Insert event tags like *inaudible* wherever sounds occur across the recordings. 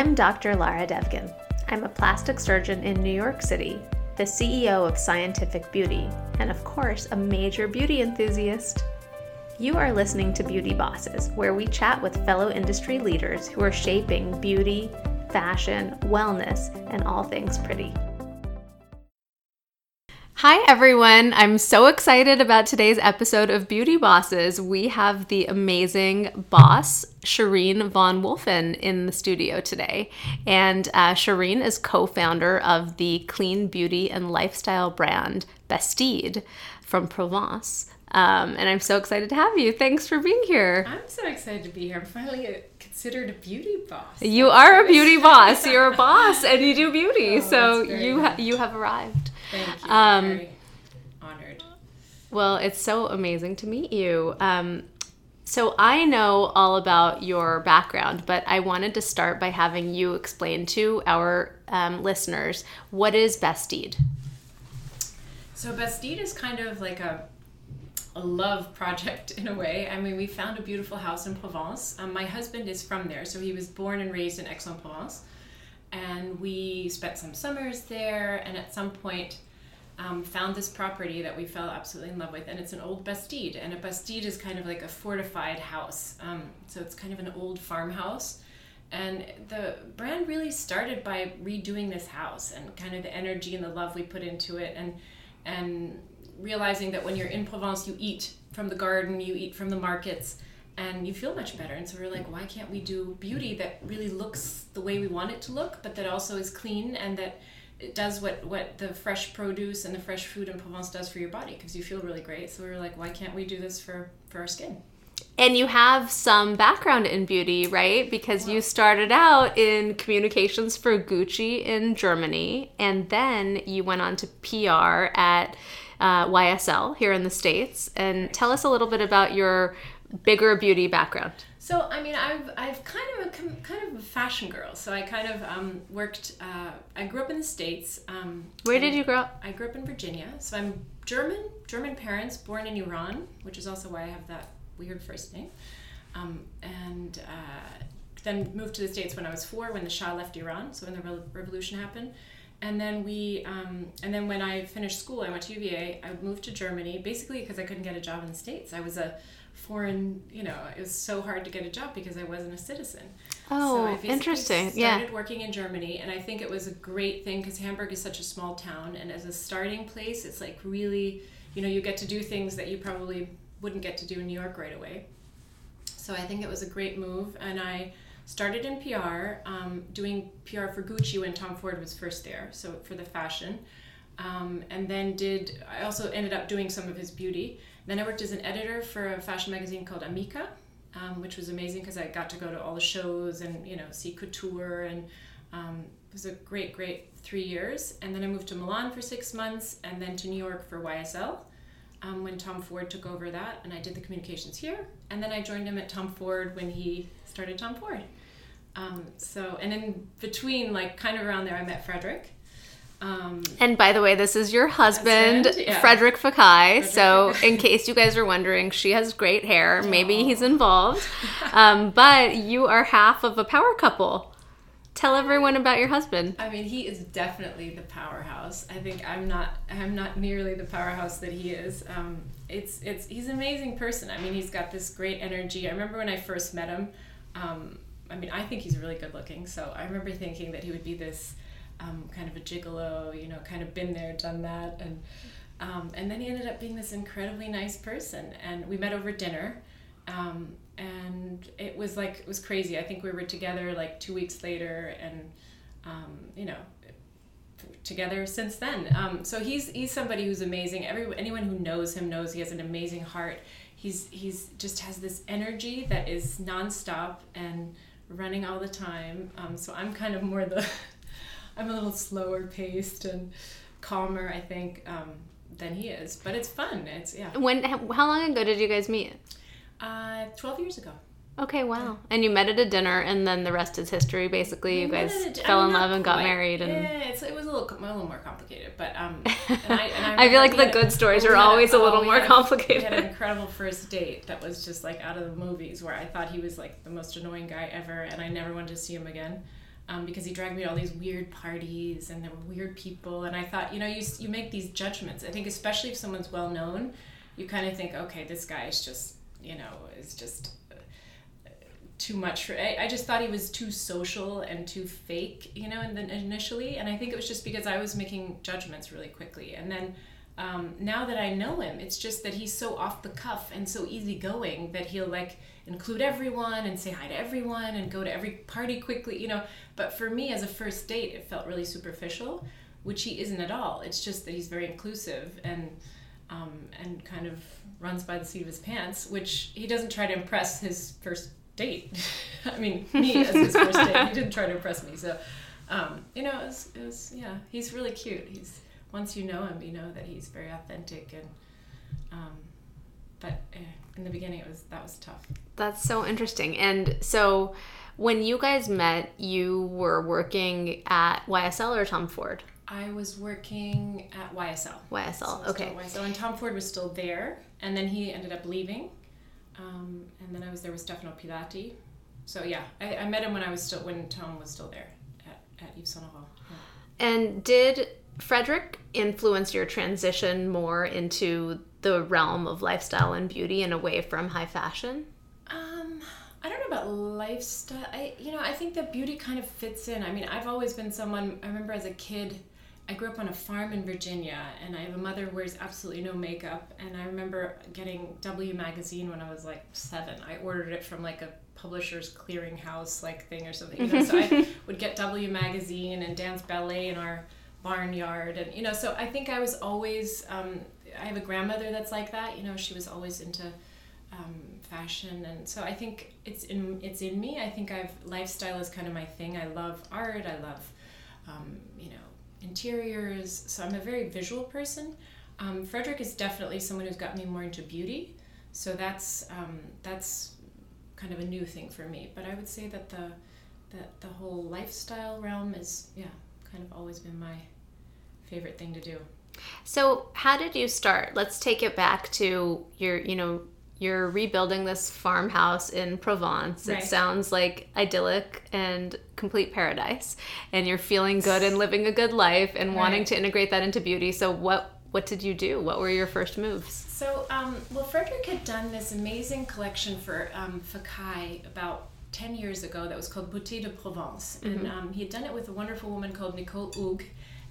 I'm Dr. Lara Devgan. I'm a plastic surgeon in New York City, the CEO of Scientific Beauty, and of course, a major beauty enthusiast. You are listening to Beauty Bosses, where we chat with fellow industry leaders who are shaping beauty, fashion, wellness, and all things pretty. Hi, everyone. I'm so excited about today's episode of Beauty Bosses. We have the amazing boss, Shirin Von Wulffen, in the studio today. And uh, Shireen is co founder of the clean beauty and lifestyle brand Bastide from Provence. Um, and I'm so excited to have you. Thanks for being here. I'm so excited to be here. I'm finally a, considered a beauty boss. You are a beauty boss. You're a boss, and you do beauty. *laughs* Oh, so you ha- you have arrived. Thank you. Um, Very honored. Well, it's so amazing to meet you. Um, so I know all about your background, but I wanted to start by having you explain to our um, listeners what is Bastide. So Bastide is kind of like a a love project *laughs* in a way. I mean, we found a beautiful house in Provence. Um, my husband is from there, so he was born and raised in Aix-en-Provence and we spent some summers there and at some point um, found this property that we fell absolutely in love with and it's an old bastide and a bastide is kind of like a fortified house. Um, so it's kind of an old farmhouse. And the brand really started by redoing this house and kind of the energy and the love we put into it and and realizing that when you're in provence you eat from the garden you eat from the markets and you feel much better. And so we're like, why can't we do beauty that really looks the way we want it to look, but that also is clean and that it does what what the fresh produce and the fresh food in Provence does for your body because you feel really great. So we were like, why can't we do this for for our skin? And you have some background in beauty, right? Because you started out in communications for Gucci in Germany, and then you went on to PR at uh, YSL here in the States. And tell us a little bit about your bigger beauty background? So I mean, I've I've kind of a kind of a fashion girl. So I kind of um, worked. Uh, I grew up in the states. Um, Where did you grow up? I grew up in Virginia. So I'm German. German parents, born in Iran, which is also why I have that weird first name. Um, and uh, then moved to the states when I was four, when the Shah left Iran. So when the re- revolution happened. And then we, um, and then when I finished school, I went to UVA. I moved to Germany, basically because I couldn't get a job in the states. I was a foreign, you know, it was so hard to get a job because I wasn't a citizen. Oh, so interesting. Started yeah. working in Germany, and I think it was a great thing because Hamburg is such a small town, and as a starting place, it's like really, you know, you get to do things that you probably wouldn't get to do in New York right away. So I think it was a great move, and I started in PR, um, doing PR for Gucci when Tom Ford was first there, so for the fashion. Um, and then did I also ended up doing some of his beauty. Then I worked as an editor for a fashion magazine called Amica, um, which was amazing because I got to go to all the shows and you know see couture and um, it was a great great three years. And then I moved to Milan for six months and then to New York for YSL. Um, when Tom Ford took over that, and I did the communications here, and then I joined him at Tom Ford when he started Tom Ford. Um, so, and in between, like kind of around there, I met Frederick, um, and by the way, this is your husband, husband yeah. Frederick Fekkai. So, in case you guys are wondering, she has great hair. Maybe Aww. he's involved. *laughs* Um, but you are half of a power couple. Tell everyone about your husband. I mean, he is definitely the powerhouse. I think I'm not. I'm not nearly the powerhouse that he is. Um, it's it's he's an amazing person. I mean, he's got this great energy. I remember when I first met him. Um, I mean, I think he's really good looking. So I remember thinking that he would be this um, kind of a gigolo, you know, kind of been there, done that, and um, and then he ended up being this incredibly nice person. And we met over dinner, um, and it was like it was crazy. I think we were together like two weeks later, and um, you know, together since then. Um, so he's he's somebody who's amazing. Every anyone who knows him knows he has an amazing heart. He's he's just has this energy that is nonstop and running all the time. Um, so I'm kind of more the I'm a little slower paced and calmer, I think, um, than he is. But it's fun. It's yeah. When? How long ago did you guys meet? Uh, twelve years ago. Okay, wow. And you met at a dinner, and then the rest is history. Basically, we you guys fell in love and got married. And yeah, it was a little, a little more complicated, but um, and I, and I, *laughs* I feel like the good stories are always a, a little more had, complicated. We had an incredible first date that was just like out of the movies, where I thought he was like the most annoying guy ever, and I never wanted to see him again. Um, because he dragged me to all these weird parties and there were weird people. And I thought, you know, you, you make these judgments. I think, especially if someone's well known, you kind of think, okay, this guy is just, you know, is just uh, too much for I, I just thought he was too social and too fake you know and then initially and i think it was just because i was making judgments really quickly and then um, now that I know him, it's just that he's so off the cuff and so easygoing that he'll like include everyone and say hi to everyone and go to every party quickly, you know. But for me, as a first date, it felt really superficial, which he isn't at all. It's just that he's very inclusive and um, and kind of runs by the seat of his pants, which he doesn't try to impress his first date. *laughs* I mean, me as his first date, he didn't try to impress me. So, um, you know, it was, it was yeah, he's really cute. He's once you know him, you know that he's very authentic and. Um, but eh, in the beginning, it was that was tough. That's so interesting. And so, when you guys met, you were working at YSL or Tom Ford. I was working at YSL. YSL, so okay. YSL, and Tom Ford was still there, and then he ended up leaving, um, and then I was there with Stefano Pilati. So yeah, I, I, met him when I was still when Tom was still there at, at Yves Saint Laurent. Yeah. And did Frederick influence your transition more into the realm of lifestyle and beauty and away from high fashion? Um, I don't know about lifestyle. I you know, I think that beauty kind of fits in. I mean, I've always been someone I remember as a kid I grew up on a farm in Virginia, and I have a mother who wears absolutely no makeup. And I remember getting W magazine when I was like seven. I ordered it from like a publisher's clearinghouse like thing or something. You know? so I *laughs* would get W magazine and dance ballet in our barnyard and you know so i think i was always um, i have a grandmother that's like that you know she was always into um, fashion and so i think it's in it's in me. I think i've lifestyle is kind of my thing. I love art. I love um, you know interiors. So i'm a very visual person. Um, frederick is definitely someone who's got me more into beauty. So that's um, that's kind of a new thing for me. But i would say that the that the whole lifestyle realm is yeah kind of always been my favorite thing to do. So, how did you start? Let's take it back to your, you know, you're rebuilding this farmhouse in Provence. Right. It sounds like idyllic and complete paradise, and you're feeling good and living a good life and right. wanting to integrate that into beauty. So, what what did you do? What were your first moves? So, um, well, Frederick had done this amazing collection for um, Fekkai about 10 years ago that was called Beauté de Provence. Mm-hmm. And um, he had done it with a wonderful woman called Nicole Hug.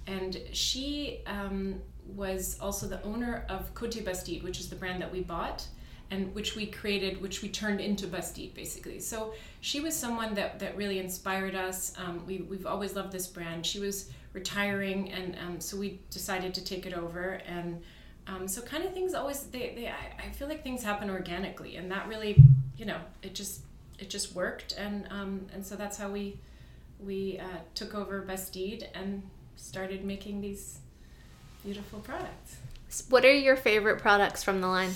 And she um, was also the owner of Côté Bastide, which is the brand that we bought and which we created, which we turned into Bastide basically. So she was someone that, that really inspired us. Um, we, we've always loved this brand. She was retiring, and um, so we decided to take it over. And um, so, kind of things always, they, they I, I feel like things happen organically, and that really, you know, it just it just worked, and um, and so that's how we we uh, took over Bastide and started making these beautiful products. What are your favorite products from the line?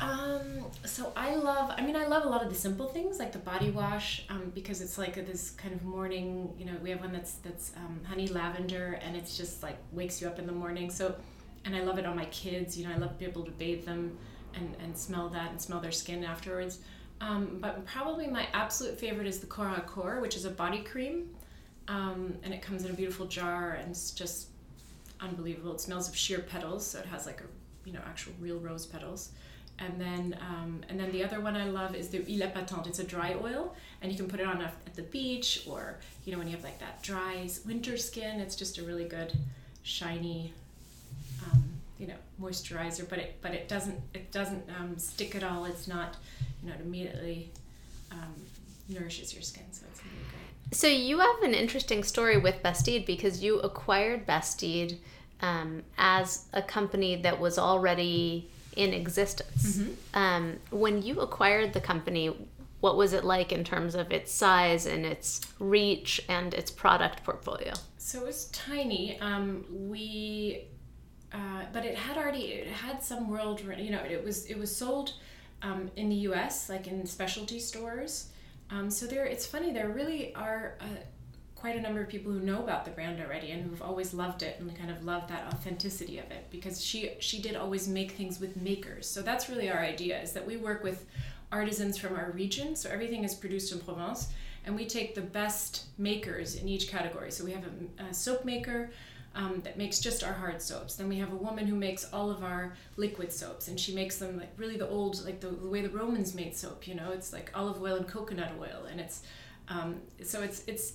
Um, so I love, I mean, I love a lot of the simple things like the body wash, um, because it's like this kind of morning, you know, we have one that's, that's, um, honey lavender and it's just like wakes you up in the morning. So, and I love it on my kids, you know, I love to be able to bathe them and, and smell that and smell their skin afterwards. Um, but probably my absolute favorite is the Cora Core, which is a body cream. Um, and it comes in a beautiful jar and it's just unbelievable. It smells of sheer petals, so it has like a you know actual real rose petals. And then um, and then the other one I love is the Huile Épatante. It's a dry oil, and you can put it on at the beach or you know when you have like that dry winter skin. It's just a really good shiny um, you know moisturizer, but it but it doesn't it doesn't um, stick at all. It's not you know, it immediately um, nourishes your skin. So it's really great. So you have an interesting story with Bastide because you acquired Bastide um, as a company that was already in existence. Mm-hmm. Um, when you acquired the company, what was it like in terms of its size and its reach and its product portfolio? So it was tiny. Um, we, uh, but it had already it had some world. You know, it was it was sold um, in the U.S., like in specialty stores. Um, so there, it's funny. There really are uh, quite a number of people who know about the brand already and who've always loved it and kind of love that authenticity of it because she she did always make things with makers. So that's really our idea is that we work with artisans from our region. So everything is produced in Provence, and we take the best makers in each category. So we have a, a soap maker. Um, that makes just our hard soaps. Then we have a woman who makes all of our liquid soaps, and she makes them like really the old, like the, the way the Romans made soap. You know, it's like olive oil and coconut oil, and it's um, so it's it's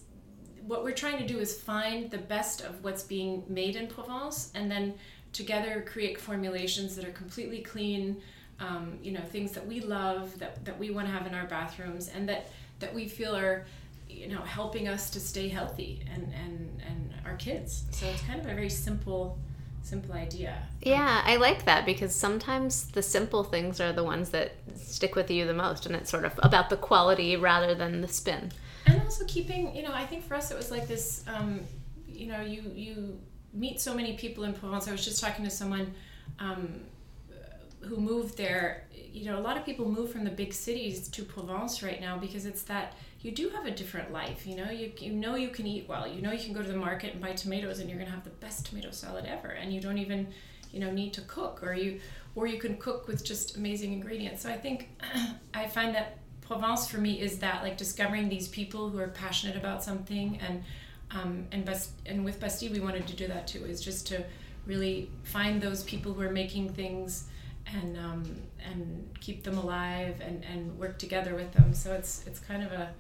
what we're trying to do is find the best of what's being made in Provence, and then together create formulations that are completely clean. Um, you know, things that we love, that that we want to have in our bathrooms, and that that we feel are you know helping us to stay healthy and and and our kids. So it's kind of a very simple simple idea. Yeah i like that because sometimes the simple things are the ones that stick with you the most and it's sort of about the quality rather than the spin. And also keeping you know i think for us it was like this um, you know you you meet so many people in provence. I was just talking to someone um, who moved there you know a lot of people move from the big cities to provence right now because it's that you do have a different life. You know, you, you know you can eat well. You know you can go to the market and buy tomatoes and you're gonna have the best tomato salad ever, and you don't even, you know, need to cook, or you or you can cook with just amazing ingredients. So I think *clears throat* I find that Provence for me is that like discovering these people who are passionate about something, and um, and best and with Bastide we wanted to do that too. Is just to really find those people who are making things and um, and keep them alive and, and work together with them. So it's it's kind of a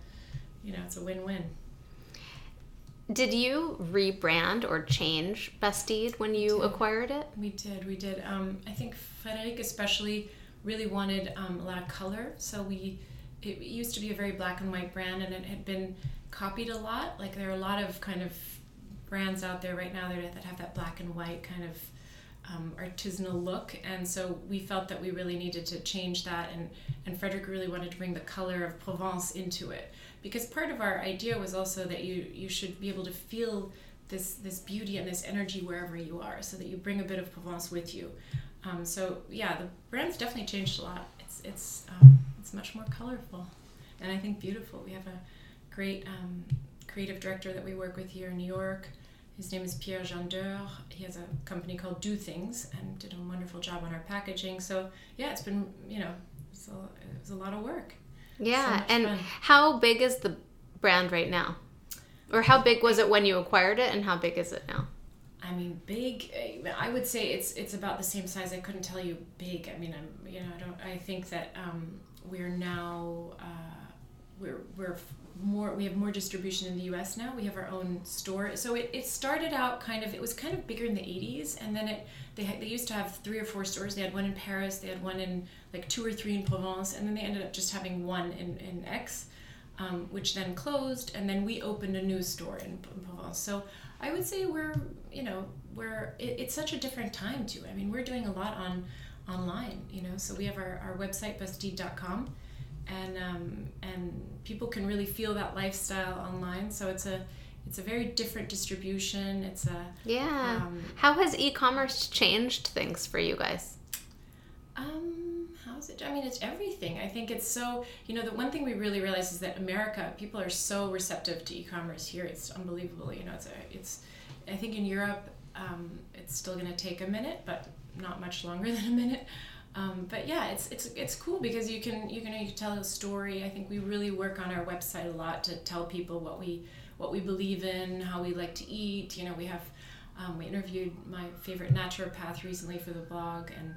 you know, it's a win-win. Did you rebrand or change Bastide when you acquired it? We did. We did. Um, I think Frederic especially really wanted um, a lot of color, so we it used to be a very black and white brand, and it had been copied a lot. Like there are a lot of kind of brands out there right now that, that have that black and white kind of um, artisanal look, and so we felt that we really needed to change that, and and Frederic really wanted to bring the color of Provence into it because part of our idea was also that you you should be able to feel this this beauty and this energy wherever you are, so that you bring a bit of Provence with you. Um, so yeah, the brand's definitely changed a lot. It's it's um, it's much more colorful, and I think beautiful. We have a great um, creative director that we work with here in New York. His name is Pierre Jandeur. He has a company called Do Things and did a wonderful job on our packaging. So yeah, it's been you know it's a, it was a lot of work. Yeah, so and fun. how big is the brand right now? Or how big was it when you acquired it, and how big is it now? I mean, big. I would say it's it's about the same size. I couldn't tell you big. I mean, I'm you know I don't. I think that um, we're now uh, we're we're more we have more distribution in the US now. We have our own store. So it, it started out kind of it was kind of bigger in the 80s and then it they they used to have three or four stores. They had one in Paris, they had one in like two or three in Provence and then they ended up just having one in in Aix. Um, which then closed and then we opened a new store in, in Provence. So I would say we're, you know, we're it, it's such a different time too. I mean, we're doing a lot on online, you know. So we have our, our website bastide.com and um, and people can really feel that lifestyle online. So it's a it's a very different distribution. It's a yeah. Um, how has e-commerce changed things for you guys? Um, how's it? I mean, it's everything. I think it's so. You know, the one thing we really realize is that America people are so receptive to e-commerce here. It's unbelievable. You know, it's a it's. I think in Europe, um, it's still going to take a minute, but not much longer *laughs* than a minute. Um, but yeah, it's it's it's cool because you can you can you can tell a story. I think we really work on our website a lot to tell people what we what we believe in, how we like to eat. You know, we have um, we interviewed my favorite naturopath recently for the blog, and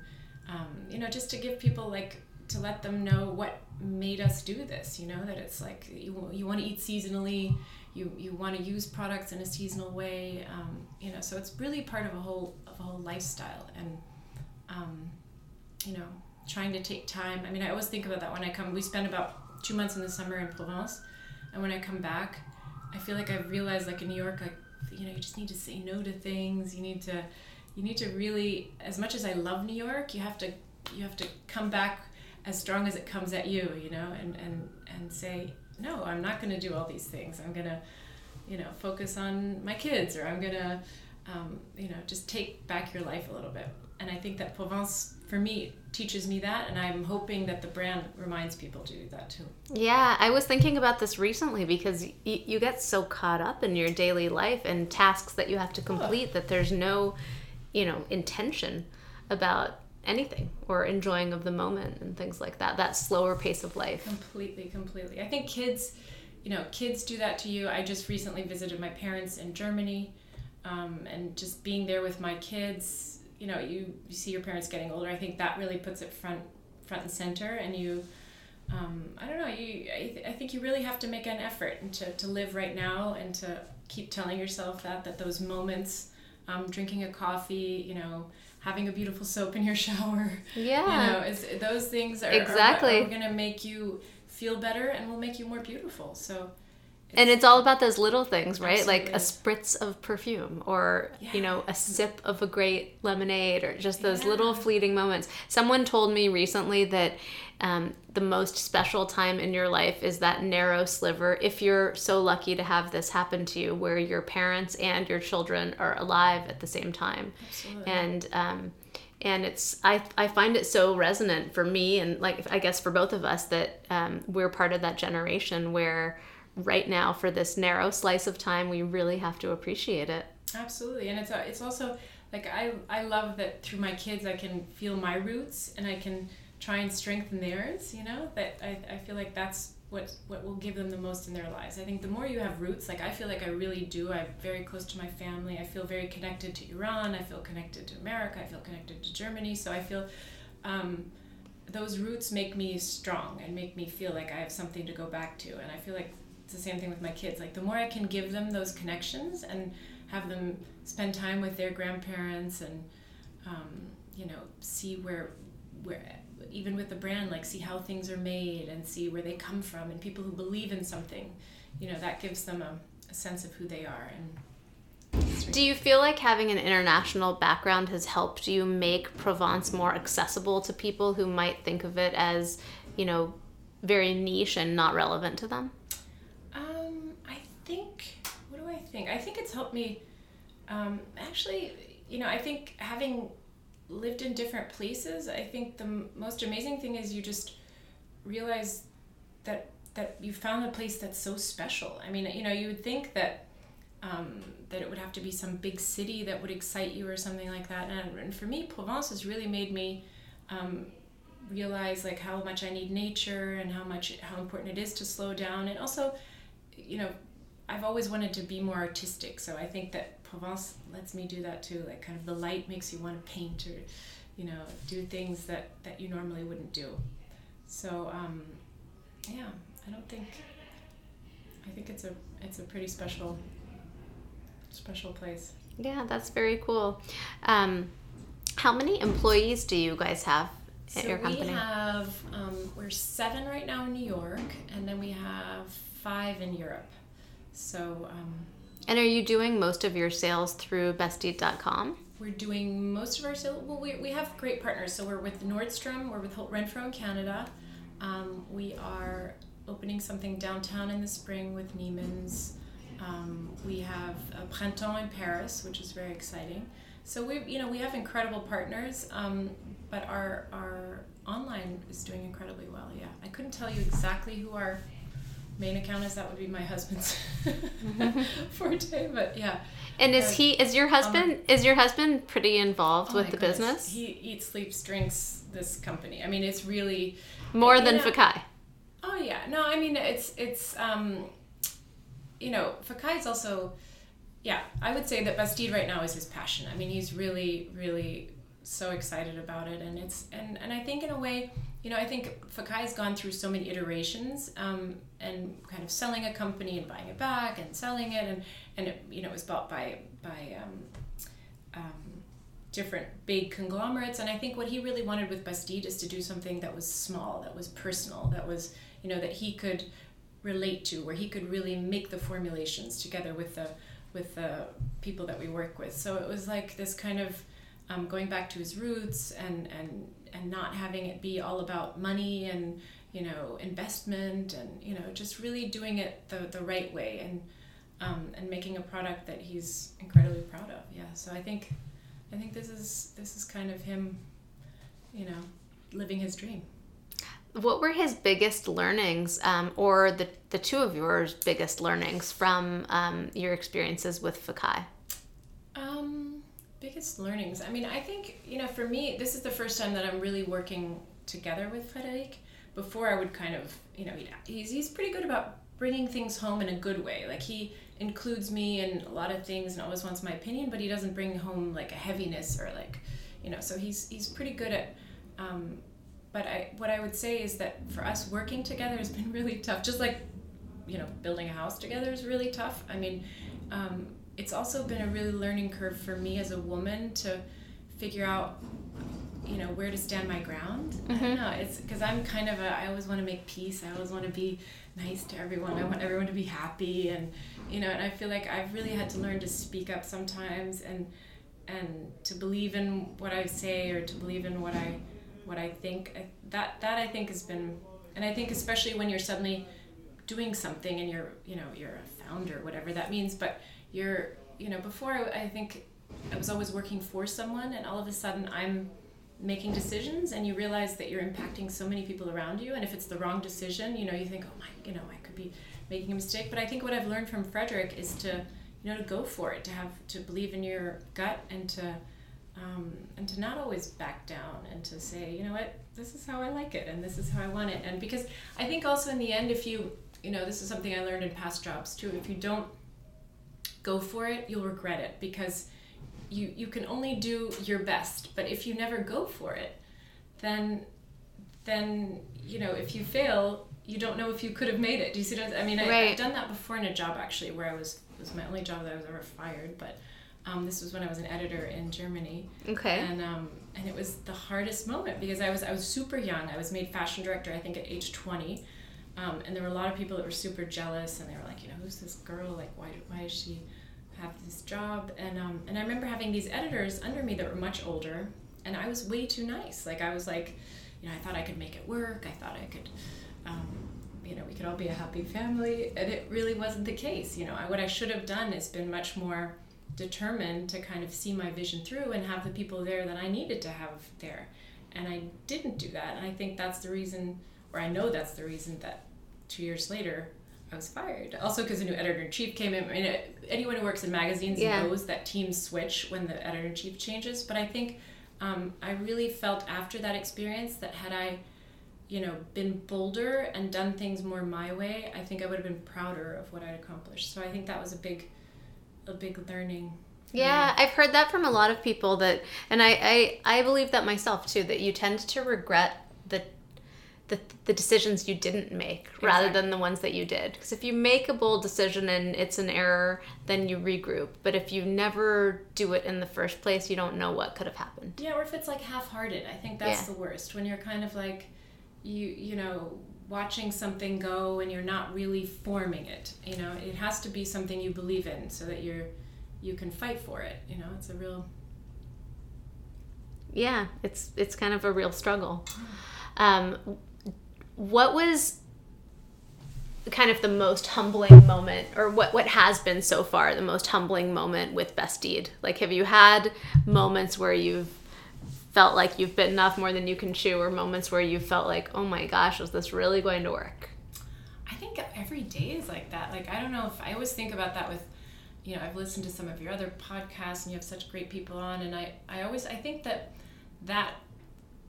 um, you know, just to give people like to let them know what made us do this. You know, that it's like you you want to eat seasonally. You, you want to use products in a seasonal way, um, you know. So it's really part of a whole of a whole lifestyle, and um, you know, trying to take time. I mean, I always think about that when I come. We spend about two months in the summer in Provence, and when I come back, I feel like I've realized, like in New York, like you know, you just need to say no to things. You need to, you need to really, as much as I love New York, you have to, you have to come back as strong as it comes at you. You know, and and and say no. I'm not going to do all these things. I'm gonna, you know, focus on my kids, or I'm gonna, um, you know, just take back your life a little bit. And I think that Provence for me teaches me that and i'm hoping that the brand reminds people to do that too yeah i was thinking about this recently because y- you get so caught up in your daily life and tasks that you have to complete oh. that there's no you know intention about anything or enjoying of the moment and things like that that slower pace of life completely completely i think kids you know, kids do that to you. I just recently visited my parents in Germany, um, and just being there with my kids. You know, you, you see your parents getting older. I think that really puts it front front and center, and you. Um, I don't know. You, I, th- I think you really have to make an effort and to, to live right now and to keep telling yourself that that those moments, um, drinking a coffee, you know, having a beautiful soap in your *laughs* shower, Yeah. you know, is those things are Exactly. are, are going to make you feel better and will make you more beautiful. So, And it's all about those little things, right? Like a spritz of perfume or, you know, a sip of a great lemonade or just those Yeah. little fleeting moments. Someone told me recently that um, the most special time in your life is that narrow sliver, if you're so lucky to have this happen to you, where your parents and your children are alive at the same time. Absolutely. And, um, and it's I, I find it so resonant for me and like I guess for both of us that um, we're part of that generation where right now for this narrow slice of time we really have to appreciate it Absolutely, and it's a, it's also like I I love that through my kids I can feel my roots and I can try and strengthen theirs. You know that I, I feel like that's what what will give them the most in their lives. I think the more you have roots, like I feel like I really do. I'm very close to my family. I feel very connected to Iran. I feel connected to America. I feel connected to Germany. So I feel. Um, those roots make me strong and make me feel like I have something to go back to. And I feel like it's the same thing with my kids. Like the more I can give them those connections and have them spend time with their grandparents and um, you know see where where even with the brand like see how things are made and see where they come from and people who believe in something you know that gives them a, a sense of who they are and do you feel like having an international background has helped you make provence more accessible to people who might think of it as you know very niche and not relevant to them think. What do I think? I think it's helped me. Um, actually, you know, I think having lived in different places, I think the m- most amazing thing is you just realize that that you found a place that's so special. I mean, you know, you would think that um, that it would have to be some big city that would excite you or something like that. And, and for me, Provence has really made me um, realize like how much I need nature and how much how important it is to slow down. And also, you know, I've always wanted to be more artistic. So I think that Provence lets me do that too. Like kind of the light makes you want to paint or, you know, do things that that you normally wouldn't do. So um, yeah, I don't think. I think it's a it's a pretty special special place. yeah that's very cool um, how many employees do you guys have at so your company we have um, we're seven right now in New York, and then we have five in Europe. So um, And are you doing most of your sales through bastide.com? we're doing most of our sales. Well, we, we have great partners. So we're with Nordstrom. We're with Holt Renfrew in Canada. Um, we are opening something downtown in the spring with Neiman's. Um, we have a Printemps in Paris, which is very exciting. So we, you know, we have incredible partners, um, but our our online is doing incredibly well. Yeah, I couldn't tell you exactly who our main account is. That would be my husband's *laughs* forte, but yeah. And is Uh, he is your husband is your husband pretty involved Oh with the goodness. business? He eats, sleeps, drinks this company. I mean, it's really More than know- Fekkai. Oh yeah, no, I mean it's it's um, you know, Fekkai is also, yeah, I would say that Bastide right now is his passion. I mean, he's really really so excited about it, and it's and and I think in a way, you know, I think Fekkai's gone through so many iterations, um, and kind of selling a company and buying it back and selling it, and and it you know it was bought by by um, um, different big conglomerates. And I think what he really wanted with Bastide is to do something that was small, that was personal, that was, you know, that he could relate to, where he could really make the formulations together with the with the people that we work with. So it was like this kind of um, going back to his roots and and and not having it be all about money and you know investment and you know just really doing it the the right way and um, and making a product that he's incredibly proud of. Yeah. So I think I think this is this is kind of him, you know, living his dream. What were his biggest learnings, um, or the, the two of yours biggest learnings from um, your experiences with Fekkai? Biggest learnings. I mean, I think you know, for me, this is the first time that I'm really working together with Frederic. Before I would kind of, you know, he's he's pretty good about bringing things home in a good way. Like he includes me in a lot of things and always wants my opinion, but he doesn't bring home like a heaviness or like, you know. So he's he's pretty good at. Um, but I what I would say is that for us working together has been *laughs* really tough. Just like, you know, building a house together is really tough. I mean, um, it's also been a really learning curve for me as a woman to figure out you know where to stand my ground. Mm-hmm. i don't know it's because i'm kind of a i always want to make peace. I always want to be nice to everyone. I want everyone to be happy and you know and i feel like i've really had to learn to speak up sometimes and and to believe in what i say or to believe in what i what i think. That that i think has been and i think especially when you're suddenly doing something and you're you know you're a founder whatever that means but you're you know before I, think i was always working for someone and all of a sudden i'm making decisions and you realize that you're impacting so many people around you and if it's the wrong decision you know you think oh my you know i could be making a mistake. But i think what i've learned from frederick is to you know to go for it to have to believe in your gut and to um, and to not always back down and to say you know what? This is how i like it and this is how i want it. And because i think also in the end if you you know this is something i learned in past jobs too if you don't go for it, you'll regret it because you you can only do your best. But if you never go for it, then then you know if you fail, you don't know if you could have made it. Do you see what I mean? I, right. I've done that before in a job actually, where I was it was my only job that I was ever fired, but. Um, this was when I was an editor in Germany. Okay. And um, and it was the hardest moment because I was I was super young. I was made fashion director I think at age twenty, um, and there were a lot of people that were super jealous, and they were like, who's this girl? Like, why, why is she have this job? And um, and I remember having these editors under me that were much older, and I was way too nice. Like I was like, you know, I thought I could make it work. I thought I could, um, you know, we could all be a happy family, and it really wasn't the case. You know, I, what I should have done is been much more determined to kind of see my vision through and have the people there that I needed to have there. And I didn't do that. And I think that's the reason or I know that's the reason that two years later I was fired. Also, because a new editor in chief came in. I mean, anyone who works in magazines yeah. knows that teams switch when the editor in chief changes. But I think um, I really felt after that experience that had I, you know, been bolder and done things more my way, I think I would have been prouder of what I'd accomplished. So I think that was a big, a big learning. Yeah, I've heard that from a lot of people that, and I, I, I believe that myself too. That you tend to regret the the, decisions you didn't make exactly. rather than the ones that you did. Because if you make a bold decision and it's an error, then you regroup. But if you never do it in the first place, you don't know what could have happened. Yeah, or if it's like half-hearted, I think that's yeah. the worst. When you're kind of like, you you know, watching something go and you're not really forming it. You know, it has to be something you believe in so that you're you can fight for it. You know, it's a real. Yeah, it's it's kind of a real struggle. *sighs* Um, what was kind of the most humbling moment or what what has been so far the most humbling moment with Bastide Like have you had moments where you've felt like you've bitten off more than you can chew or moments where you felt like, "Oh my gosh, is this really going to work?" I think every day is like that. Like I don't know if I always think about that with you know, I've listened to some of your other podcasts and you have such great people on and I I always I think that that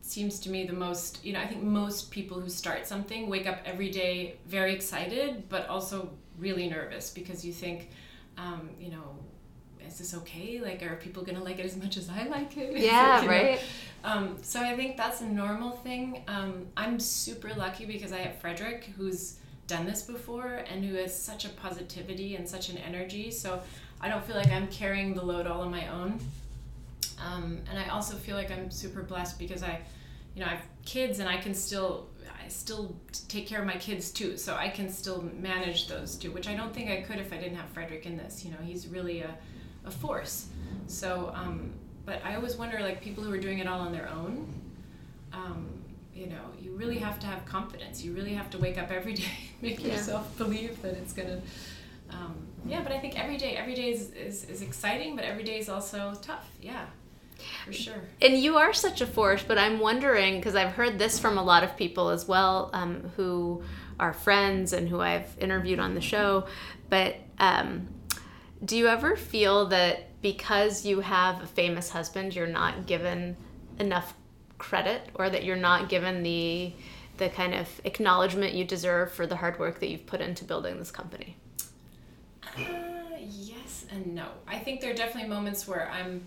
seems to me the most you know i think most people who start something wake up every day very excited but also really nervous because you think um, you know is this okay? Like are people gonna like it as much as i like it? *laughs* Yeah *laughs* right. Um, so i think that's a normal thing. Um, i'm super lucky because i have frederick who's done this before and who has such a positivity and such an energy. So i don't feel like i'm carrying the load all on my own um, and I also feel like I'm super blessed because I, you know, I have kids and I can still, I still take care of my kids too. So I can still manage those two, which I don't think I could if I didn't have Frederick in this. You know, he's really a, a force. So, um, but I always wonder, like people who are doing it all on their own. Um, you know, you really have to have confidence. You really have to wake up every *laughs* day, make yeah. yourself believe that it's gonna. Um, yeah, but I think every day, every day is, is, is exciting, but every day is also tough. Yeah. For sure. And you are such a force, but I'm wondering because I've heard this from a lot of people as well um, who are friends and who I've interviewed on the show. But um, do you ever feel that because you have a famous husband, you're not given enough credit, or that you're not given the the kind of acknowledgement you deserve for the hard work that you've put into building this company? Uh, yes and no. I think there are definitely moments where I'm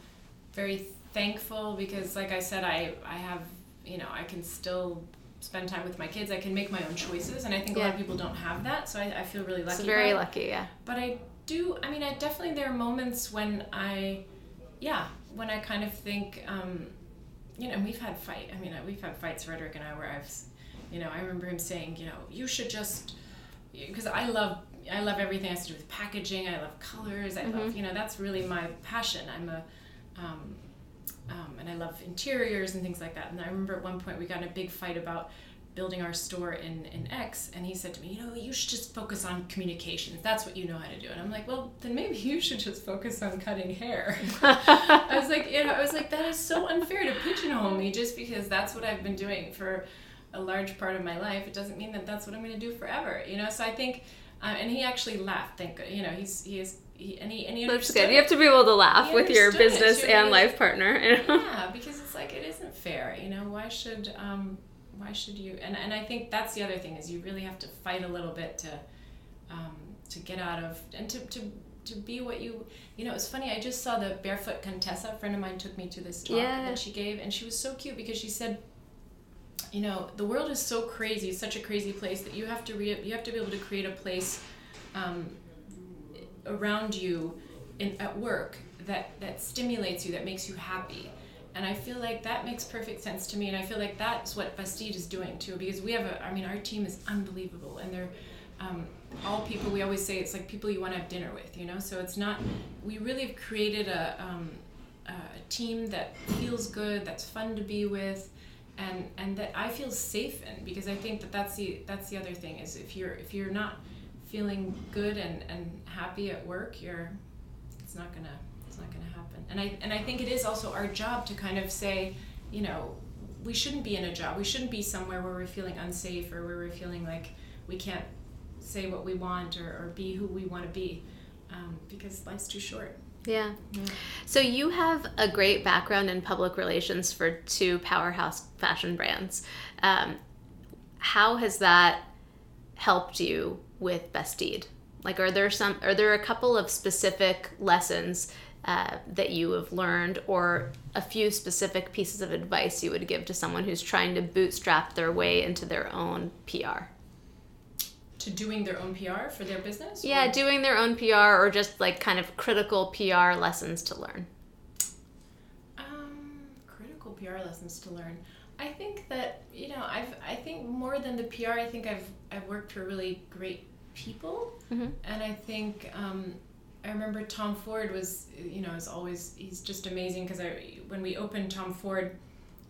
very thankful because, like I said, I I have you know I can still spend time with my kids. I can make my own choices, and I think a lot of people don't have that. So I, I feel really lucky. It's very lucky, yeah. But I do. I mean, I definitely there are moments when I, yeah, when I kind of think, um, you know, we've had fight. I mean, we've had fights, Frederick and I, where I've, you know, I remember him saying, you know, you should just, because I love I love everything has to do with packaging. I love colors. I mm-hmm. love, you know, that's really my passion. I'm a, um, um, and I love interiors and things like that. And I remember at one point we got in a big fight about building our store in, in Aix, and he said to me, you know, you should just focus on communications. That's what you know how to do. And I'm like, well, then maybe you should just focus on cutting hair. *laughs* I was like, you know, I was like, that is so unfair to pigeonhole me just because that's what I've been doing for a large part of my life. It doesn't mean that that's what I'm going to do forever, you know. So I think, uh, and he actually laughed. Thank you know, he's he is he, and he and he That's good. You have to be able to laugh with your business and life partner. yeah, because it's like it isn't fair. You know, why should um, why should you? And and I think that's the other thing is you really have to fight a little bit to um, to get out of and to to to be what you you know it's funny i just saw the barefoot contessa a friend of mine took me to this talk yeah. that she gave and she was so cute because she said you know the world is so crazy such a crazy place that you have to re- you have to be able to create a place um, around you in, at work that that stimulates you that makes you happy. And i feel like that makes perfect sense to me and i feel like that's what bastide is doing too because we have a i mean our team is unbelievable and they're um, all people we always say it's like people you want to have dinner with you know? So it's not we really have created a, um, a team that feels good that's fun to be with and and that i feel safe in because i think that that's the that's the other thing is if you're if you're not feeling good and, and happy at work, you're it's not gonna it's not gonna happen. And I and I think it is also our job to kind of say, you know, we shouldn't be in a job. We shouldn't be somewhere where we're feeling unsafe or where we're feeling like we can't say what we want or, or be who we want to be um, because life's too short. Yeah. yeah. So you have a great background in public relations for two powerhouse fashion brands. Um, how has that helped you with Bastide? Like, are there some? Are there a couple of specific lessons uh, that you have learned, or a few specific pieces of advice you would give to someone who's trying to bootstrap their way into their own PR? To doing their own PR for their business? Yeah, or? doing their own PR, or just like kind of critical PR lessons to learn. Um, critical PR lessons to learn. I think that you know I've I think more than the PR I think I've I've worked for really great people. Mm-hmm. and I think um, I remember Tom Ford was you know is always he's just amazing because I when we opened Tom Ford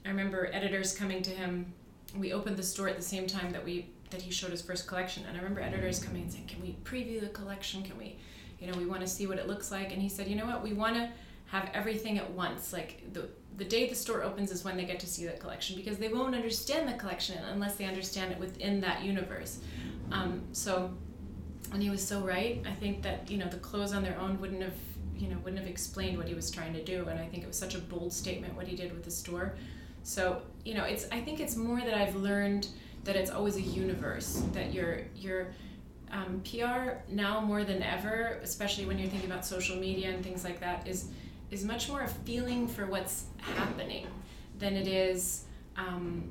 I remember editors coming to him. We opened the store at the same time that we that he showed his first collection. And I remember editors coming and saying can we preview the collection? Can we you know we want to see what it looks like? And he said you know what? We want to have everything at once. Like the the day the store opens is when they get to see the collection because they won't understand the collection unless they understand it within that universe. Um, so, and he was so right. I think that you know the clothes on their own wouldn't have you know wouldn't have explained what he was trying to do, and I think it was such a bold statement what he did with the store. So you know, it's I think it's more that I've learned that it's always a universe that you're you're um, PR now more than ever, especially when you're thinking about social media and things like that, is is much more a feeling for what's happening than it is um,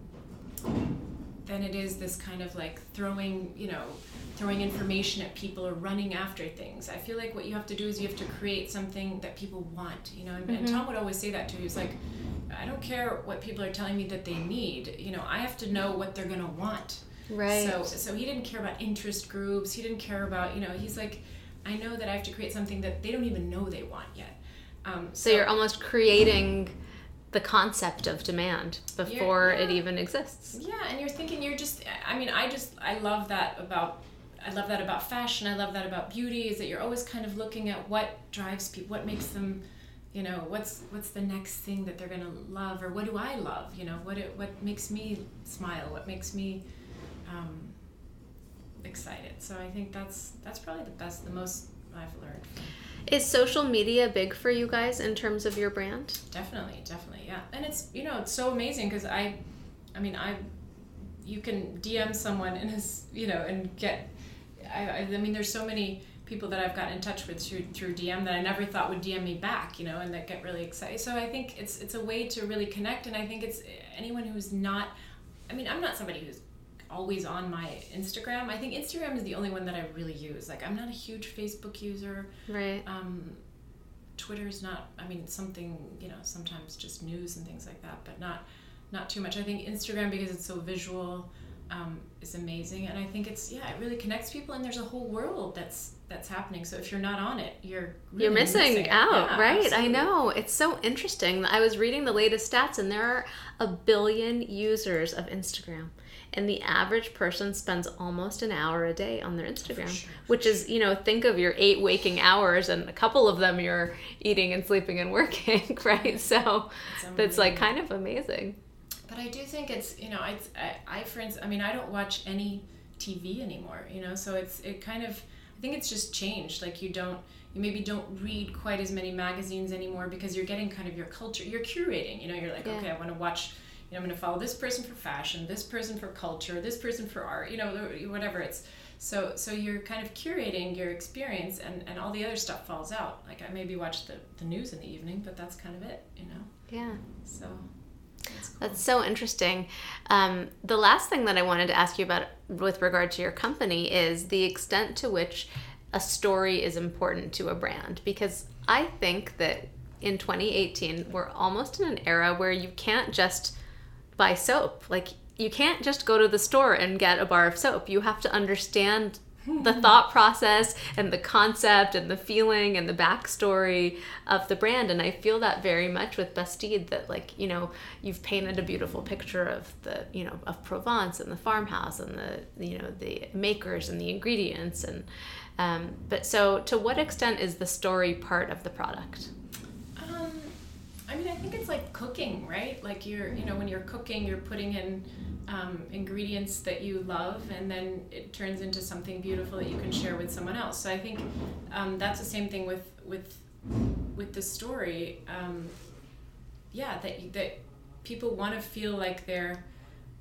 than it is this kind of like throwing you know throwing information at people or running after things. I feel like what you have to do is you have to create something that people want you know? And, mm-hmm. and tom would always say that too. He was like i don't care what people are telling me that they need you know i have to know what they're going to want. Right. So so he didn't care about interest groups. He didn't care about you know he's like i know that i have to create something that they don't even know they want yet um, so, so, you're almost creating the concept of demand before yeah. it even exists. Yeah, and you're thinking you're just. I mean, I just I love that about. I love that about fashion. I love that about beauty. Is that you're always kind of looking at what drives people, what makes them, you know, what's what's the next thing that they're gonna love, or what do I love? You know, what it, what makes me smile, what makes me um, excited. So I think that's that's probably the best, the most I've learned. Is social media big for you guys in terms of your brand? Definitely, definitely, yeah. And it's you know it's so amazing because I, I mean I, you can DM someone and his you know and get. I, I mean, there's so many people that I've gotten in touch with through, through DM that I never thought would DM me back, you know, and that get really excited. So I think it's it's a way to really connect, and I think it's anyone who's not. I mean, I'm not somebody who's always on my Instagram. I think Instagram is the only one that I really use. Like, I'm not a huge Facebook user. Right. Um, Twitter is not. I mean, something you know, sometimes just news and things like that, but not not too much. I think Instagram because it's so visual um, is amazing, and I think it's yeah, it really connects people, and there's a whole world that's that's happening. So if you're not on it, you're really you're missing, missing out, yeah, right? absolutely. I know it's so interesting. I was reading the latest stats, and there are a billion users of Instagram. And the average person spends almost an hour a day on their Instagram, sure, which is, you know, think of your eight waking hours, and a couple of them you're eating and sleeping and working, *laughs* right? So that's like kind of amazing. But I do think it's you know I, I I for instance I mean I don't watch any TV anymore you know so it's it kind of I think it's just changed like you don't you maybe don't read quite as many magazines anymore because you're getting kind of your culture you're curating you know you're like Yeah. okay I want to watch know I'm going to follow this person for fashion this person for culture this person for art you know whatever it's so so you're kind of curating your experience and and all the other stuff falls out like I maybe watch the the news in the evening but that's kind of it you know Yeah. so that's cool. That's so interesting. Um, the last thing that I wanted to ask you about with regard to your company is the extent to which a story is important to a brand. Because I think that in 2018, we're almost in an era where you can't just buy soap. Like, you can't just go to the store and get a bar of soap. You have to understand the thought process and the concept and the feeling and the backstory of the brand and i feel that very much with bastide that like you know you've painted a beautiful picture of the you know of provence and the farmhouse and the you know the makers and the ingredients and um, but so to what extent is the story part of the product I mean, I think it's like cooking, right? Like you're, you know, when you're cooking, you're putting in um, ingredients that you love, and then it turns into something beautiful that you can share with someone else. So I think um, that's the same thing with with with the story. Um, yeah, that you- that people want to feel like they're.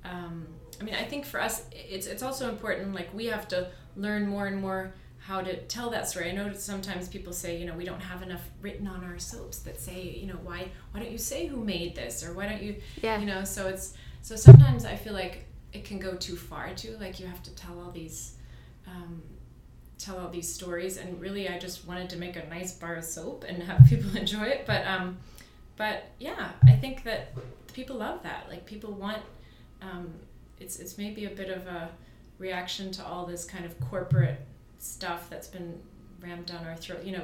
Um, I mean, I think for us, it's it's also important. Like we have to learn more and more how to tell that story. I know sometimes people say, you know, we don't have enough written on our soaps that say, you know, why why don't you say who made this or why don't you, Yeah. you know? So it's so sometimes I feel like it can go too far too. Like you have to tell all these. Um, tell all these stories and really I just wanted to make a nice bar of soap and have *laughs* people enjoy it but um but yeah I think that people love that like people want um it's it's maybe a bit of a reaction to all this kind of corporate stuff that's been rammed down our throat you know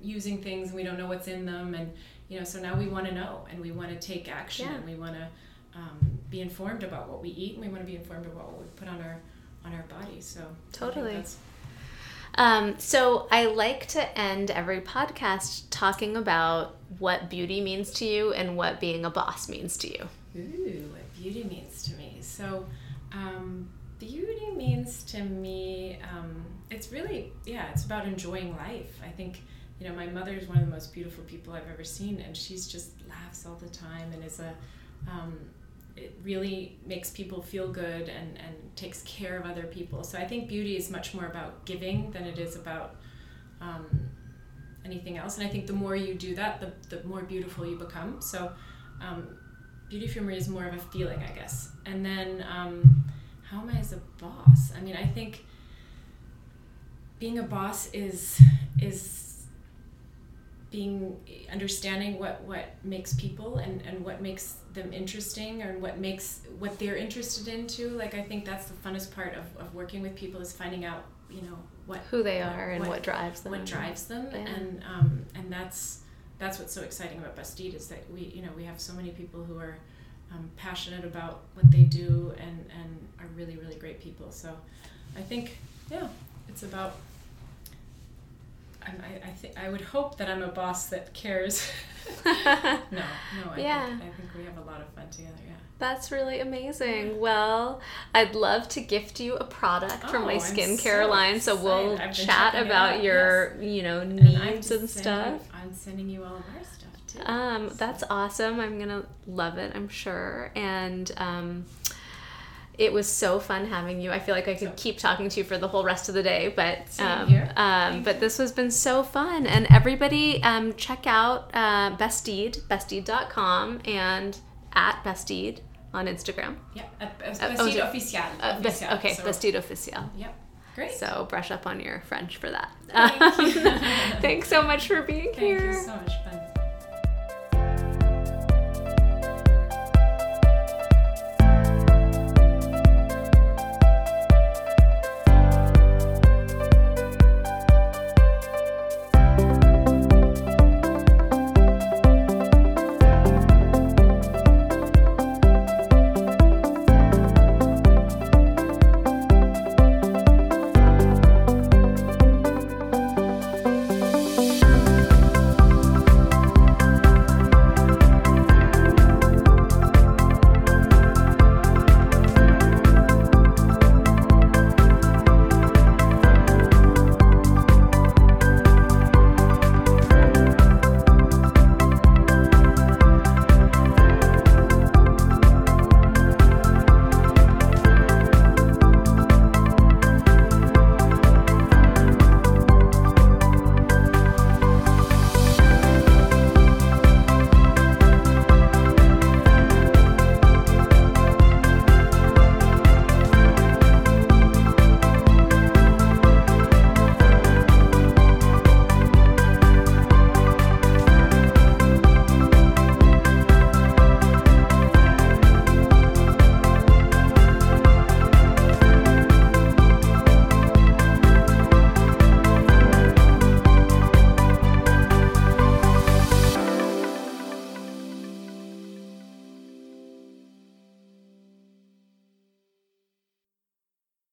using things and we don't know what's in them and you know so now we want to know and we want to take action Yeah. and we want to um, be informed about what we eat and we want to be informed about what we put on our on our bodies so Totally. Um, so I like to end every podcast talking about what beauty means to you and what being a boss means to you. Ooh, what beauty means to me. So, um, beauty means to me, um, it's really, yeah, it's about enjoying life. I think, you know, my mother is one of the most beautiful people I've ever seen, and she's just laughs all the time and is a, um, it really makes people feel good and, and takes care of other people. So I think beauty is much more about giving than it is about um, anything else. And I think the more you do that, the, the more beautiful you become. So um, beauty for me is more of a feeling, I guess. And then um, how am I as a boss? I mean, I think being a boss is is being understanding what what makes people and and what makes them interesting or what makes what they're interested into like i think that's the funnest part of, of working with people is finding out you know what Who they are and what- what, drives them. what drives them Yeah. and um, and that's that's what's so exciting about Bastide is that we you know we have so many people who are um, passionate about what they do and and are really really great people so I think yeah it's about I I think I would hope that I'm a boss that cares *laughs* no no I Yeah. think, I think we have a lot of fun together yeah That's really amazing. Well, I'd love to gift you a product from Oh, my skincare so line, so we'll excited. I've been chat about out, your, you know, And needs to and stuff. you- I'm sending you all of our stuff too Um, that's awesome. I'm gonna love it. I'm sure. And um, It was so fun having you. I feel like I could So- keep talking to you for the whole rest of the day, but um, um, but this has been so fun. And everybody, um, check out uh, Bastide, bastide.com, and at Bastide on Instagram. Yeah, uh, uh, oh, Bastide Official. Uh, okay, so- Bastide Official. Yep. Great. So brush up on your French for that. Thank you. *laughs* Thanks so much for being Thank here. you so much.